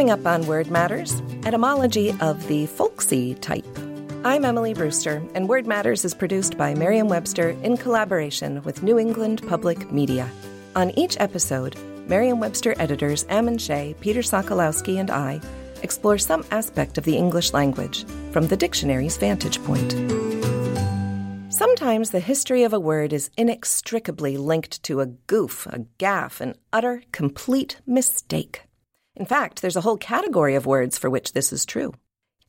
Coming up on Word Matters, etymology of the folksy type. I'm Emily Brewster, and Word Matters is produced by Merriam Webster in collaboration with New England Public Media. On each episode, Merriam Webster editors Ammon Shea, Peter Sokolowski, and I explore some aspect of the English language from the dictionary's vantage point. Sometimes the history of a word is inextricably linked to a goof, a gaffe, an utter, complete mistake. In fact, there's a whole category of words for which this is true.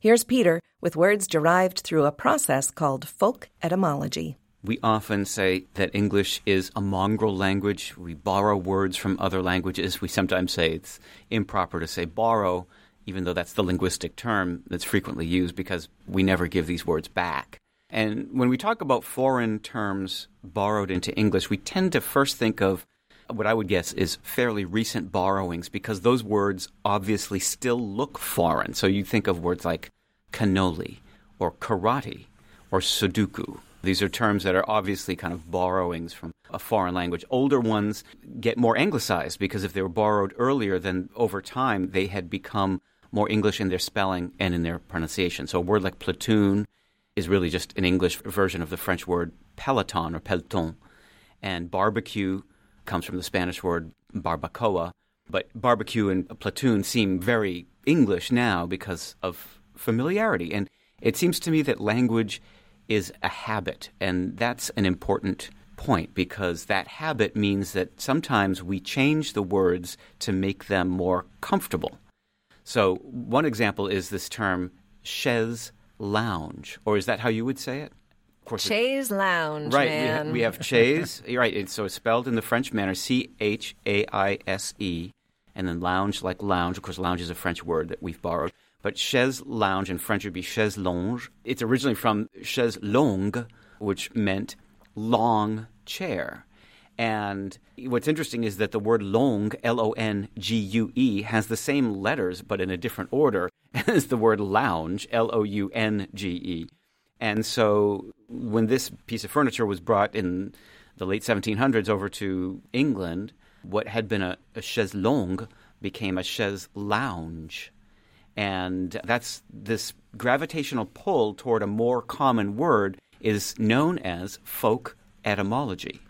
Here's Peter with words derived through a process called folk etymology. We often say that English is a mongrel language. We borrow words from other languages. We sometimes say it's improper to say borrow, even though that's the linguistic term that's frequently used because we never give these words back. And when we talk about foreign terms borrowed into English, we tend to first think of what I would guess is fairly recent borrowings because those words obviously still look foreign. So you think of words like cannoli or karate or sudoku. These are terms that are obviously kind of borrowings from a foreign language. Older ones get more anglicized because if they were borrowed earlier, then over time they had become more English in their spelling and in their pronunciation. So a word like platoon is really just an English version of the French word peloton or peloton. And barbecue comes from the Spanish word barbacoa. But barbecue and platoon seem very English now because of familiarity. And it seems to me that language is a habit, and that's an important point because that habit means that sometimes we change the words to make them more comfortable. So, one example is this term chaise lounge, or is that how you would say it? Of course, chaise lounge, right? Man. We, ha- we have chaise, right? And so it's spelled in the French manner, C H A I S E, and then lounge like lounge. Of course, lounge is a French word that we've borrowed. But chaise lounge in French would be chaise longue. It's originally from chaise longue, which meant long chair. And what's interesting is that the word longue, L O N G U E, has the same letters but in a different order as the word lounge, L O U N G E. And so when this piece of furniture was brought in the late 1700s over to England, what had been a, a chaise longue became a chaise lounge. And that's this gravitational pull toward a more common word is known as folk etymology,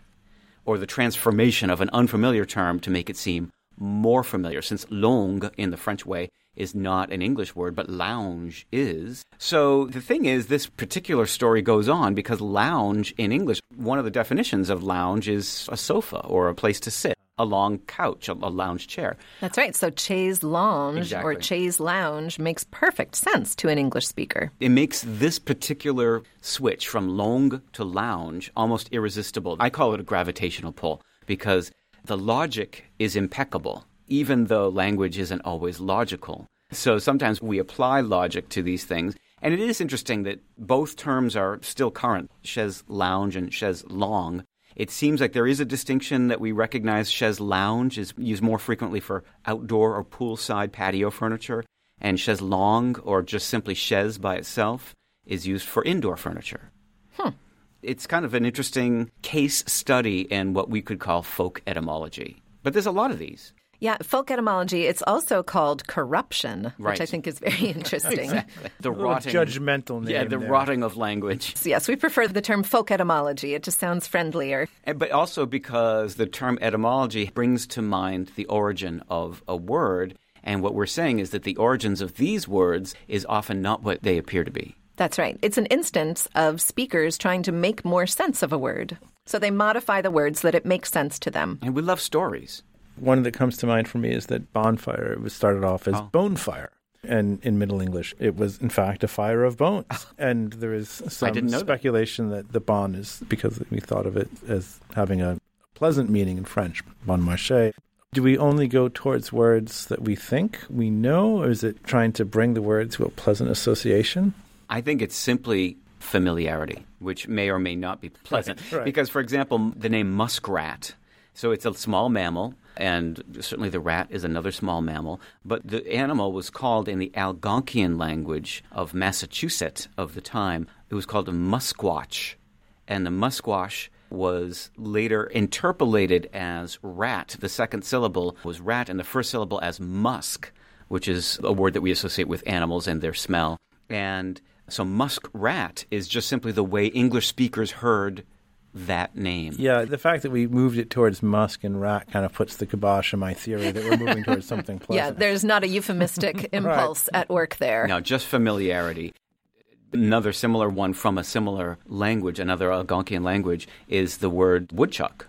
or the transformation of an unfamiliar term to make it seem more familiar, since longue in the French way is not an English word, but lounge is. So the thing is, this particular story goes on because lounge in English, one of the definitions of lounge is a sofa or a place to sit a long couch, a, lounge chair. That's right. So chaise lounge exactly. or chaise lounge makes perfect sense to an English speaker. It makes this particular switch from long to lounge almost irresistible. I call it a gravitational pull because the logic is impeccable, even though language isn't always logical. So sometimes we apply logic to these things. And it is interesting that both terms are still current, chaise lounge and chaise long. It seems like there is a distinction that we recognize. Chaise lounge is used more frequently for outdoor or poolside patio furniture, and chaise longue, or just simply chaise by itself, is used for indoor furniture. Hmm. It's kind of an interesting case study in what we could call folk etymology. But there's a lot of these. Yeah, folk etymology. It's also called corruption, right. which I think is very interesting. exactly. The rotting, judgmental name. Yeah, the there. rotting of language. So yes, we prefer the term folk etymology. It just sounds friendlier. And, but also because the term etymology brings to mind the origin of a word. And what we're saying is that the origins of these words is often not what they appear to be. That's right. It's an instance of speakers trying to make more sense of a word. So they modify the words so that it makes sense to them. And we love stories. One that comes to mind for me is that bonfire was started off as Oh. bonefire. And in Middle English, it was in fact a fire of bones. Oh. and there is some didn't that. speculation that. the bon is because we thought of it as having a pleasant meaning in French, bon marché. Do we only go towards words that we think we know, or is it trying to bring the word to a pleasant association? I think it's simply familiarity, which may or may not be pleasant. Right, right. Because, for example, the name muskrat, so it's a small mammal, and certainly the rat is another small mammal, but the animal was called in the Algonquian language of Massachusetts of the time, it was called a musquash. And the musquash was later interpolated as rat. The second syllable was rat, and the first syllable as musk, which is a word that we associate with animals and their smell. And so muskrat is just simply the way English speakers heard that name. Yeah, the fact that we moved it towards musk and rat kind of puts the kibosh on my theory that we're moving towards something pleasant. Yeah, there's not a euphemistic impulse at work there. No, just familiarity. Another similar one from a similar language, another Algonquian language, is the word woodchuck,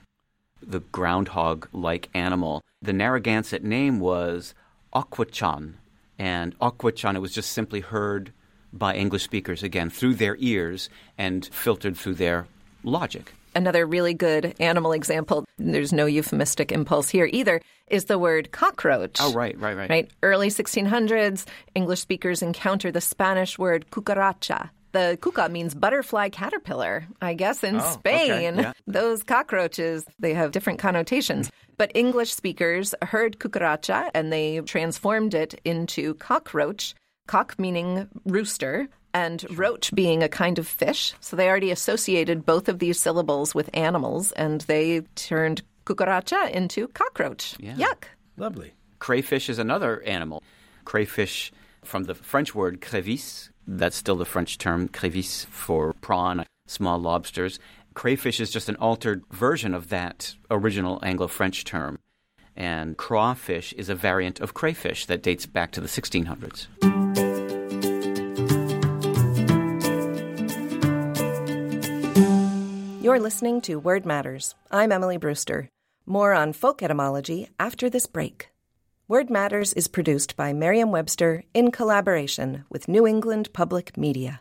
the groundhog like animal. The Narragansett name was Aquachan, and Aquachan, it was just simply heard by English speakers again through their ears and filtered through their logic. Another really good animal example, there's no euphemistic impulse here either, is the word cockroach. Oh, right, right, right. Right? Early 1600s, English speakers encounter the Spanish word cucaracha. The cuca means butterfly caterpillar, I guess, in Oh, okay, Spain. yeah. Those cockroaches, they have different connotations. But English speakers heard cucaracha and they transformed it into cockroach, cock meaning rooster, and roach being a kind of fish. So they already associated both of these syllables with animals and they turned cucaracha into cockroach. Yeah. Yuck. Lovely. Crayfish is another animal. Crayfish from the French word crevice, that's still the French term, crevice for prawn, small lobsters. Crayfish is just an altered version of that original Anglo French term. And crawfish is a variant of crayfish that dates back to the 1600s. You're listening to Word Matters. I'm Emily Brewster. More on folk etymology after this break. Word Matters is produced by Merriam Webster in collaboration with New England Public Media.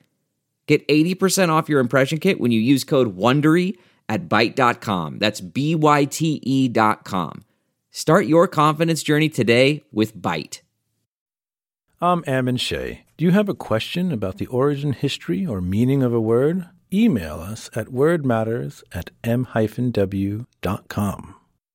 Get 80% off your impression kit when you use code WONDERY at Byte.com. That's B-Y-T-E dot com. Start your confidence journey today with Byte. I'm Ammon Shea. Do you have a question about the origin, history, or meaning of a word? Email us at wordmatters at m-w.com.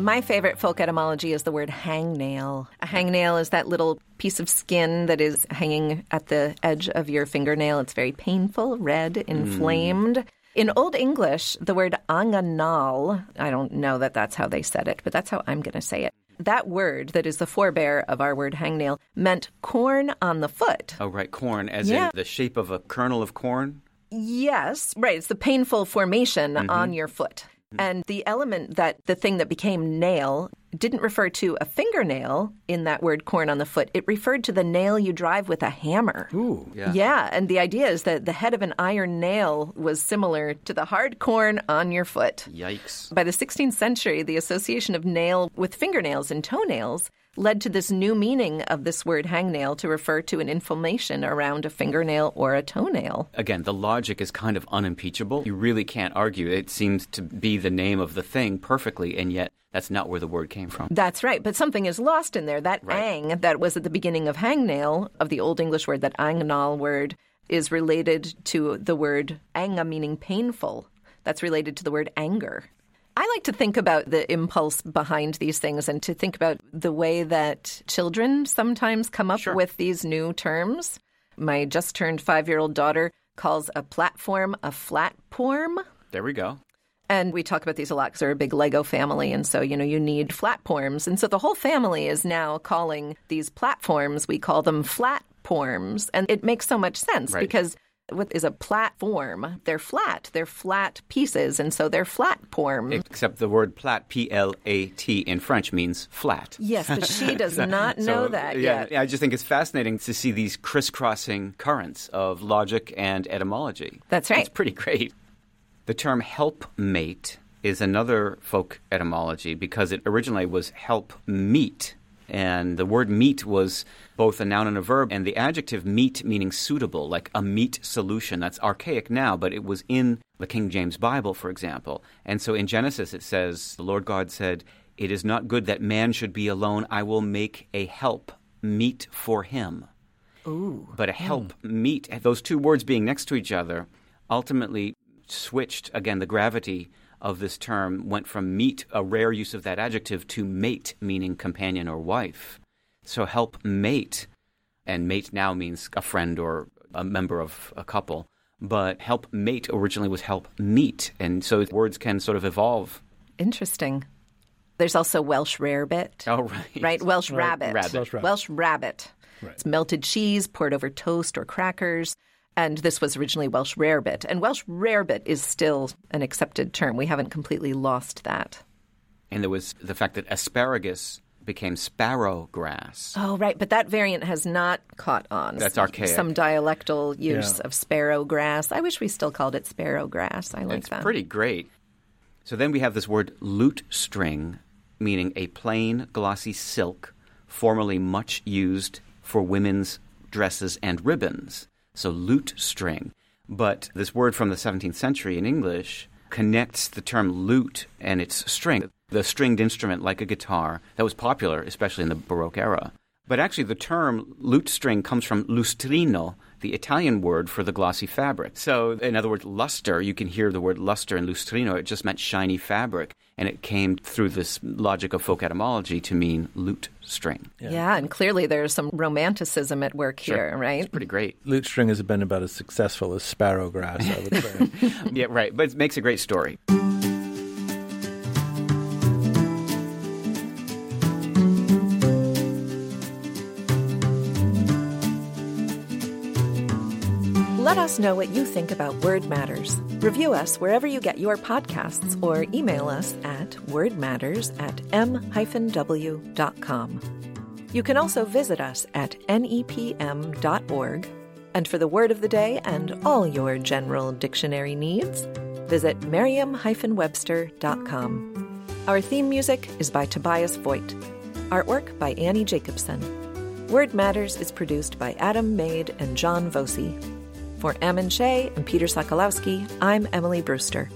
My favorite folk etymology is the word hangnail. A hangnail is that little piece of skin that is hanging at the edge of your fingernail. It's very painful, red, inflamed. In Old English, the word anganal, I don't know that that's how they said it, but that's how I'm going to say it. That word, that is the forebear of our word hangnail, meant corn on the foot. Oh, right, corn, as Yeah. in the shape of a kernel of corn? Yes, right. It's the painful formation mm-hmm. on your foot. Mm-hmm. And the element that the thing that became nail didn't refer to a fingernail in that word corn on the foot. It referred to the nail you drive with a hammer. Ooh. Yeah. Yeah, and the idea is that the head of an iron nail was similar to the hard corn on your foot. Yikes. By the 16th century, the association of nail with fingernails and toenails led to this new meaning of this word hangnail to refer to an inflammation around a fingernail or a toenail. Again, the logic is kind of unimpeachable. You really can't argue. It seems to be the name of the thing perfectly, and yet that's not where the word came from. That's right, but something is lost in there. That Right. ang that was at the beginning of hangnail, of the Old English word, that angnal word, is related to the word anga, meaning painful. That's related to the word anger. I like to think about the impulse behind these things and to think about the way that children sometimes come up with these new terms. My just turned five year old daughter calls a platform a flatporm. There we go. And we talk about these a lot because they're a big Lego family. And so, you know, you need flatforms. And so the whole family is now calling these platforms, we call them flatforms. And it makes so much sense Right. because what is a platform? They're flat. They're flat pieces. And so they're flat form. Except the word plat, P L A T in French means flat. yes, but she does not know So, that yeah, yet. I just think it's fascinating to see these crisscrossing currents of logic and etymology. That's right. It's pretty great. The term helpmate is another folk etymology because it originally was help meet. And the word meet was both a noun and a verb, and the adjective meet meaning suitable, like a meet solution. That's archaic now, but it was in the King James Bible, for example. And so in Genesis it says, The Lord God said, It is not good that man should be alone. I will make a help meet for him. But a hmm. help meet, those two words being next to each other, ultimately switched again the gravity of this term went from meet, a rare use of that adjective, to mate, meaning companion or wife. So help mate, and mate now means a friend or a member of a couple. But help mate originally was help meet, and so words can sort of evolve. Interesting. There's also Welsh rarebit. Oh, right. Right? Welsh rabbit. rabbit. Welsh rabbit. Welsh rabbit. It's melted cheese poured over toast or crackers. And this was originally Welsh rarebit. And Welsh rarebit is still an accepted term. We haven't completely lost that. And there was the fact that asparagus became sparrow grass. Oh, right. But that variant has not caught on. That's archaic. Some dialectal use Yeah. of sparrow grass. I wish we still called it sparrow grass. I like it's that. It's pretty great. So then we have this word lute string, meaning a plain, glossy silk, formerly much used for women's dresses and ribbons. So lute string. But this word from the 17th century in English connects the term lute and its string, the stringed instrument like a guitar that was popular, especially in the Baroque era. But actually, the term lute string comes from lustrino, the Italian word for the glossy fabric. So, in other words, luster, you can hear the word luster in lustrino. It just meant shiny fabric. And it came through this logic of folk etymology to mean lute string. yeah. and clearly there's some romanticism at work here, right? It's pretty great. Lute string has been about as successful as sparrow grass, I would say. yeah, right. But it makes a great story. Let us know what you think about Word Matters. Review us wherever you get your podcasts or email us at wordmatters at m-w.com. You can also visit us at nepm.org. And for the word of the day and all your general dictionary needs, visit merriam-webster.com. Our theme music is by Tobias Voigt. Artwork by Annie Jacobson. Word Matters is produced by Adam Maid and John Voci. For Ammon Shea and Peter Sokolowski, I'm Emily Brewster.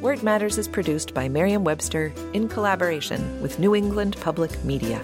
Word Matters is produced by Merriam Webster in collaboration with New England Public Media.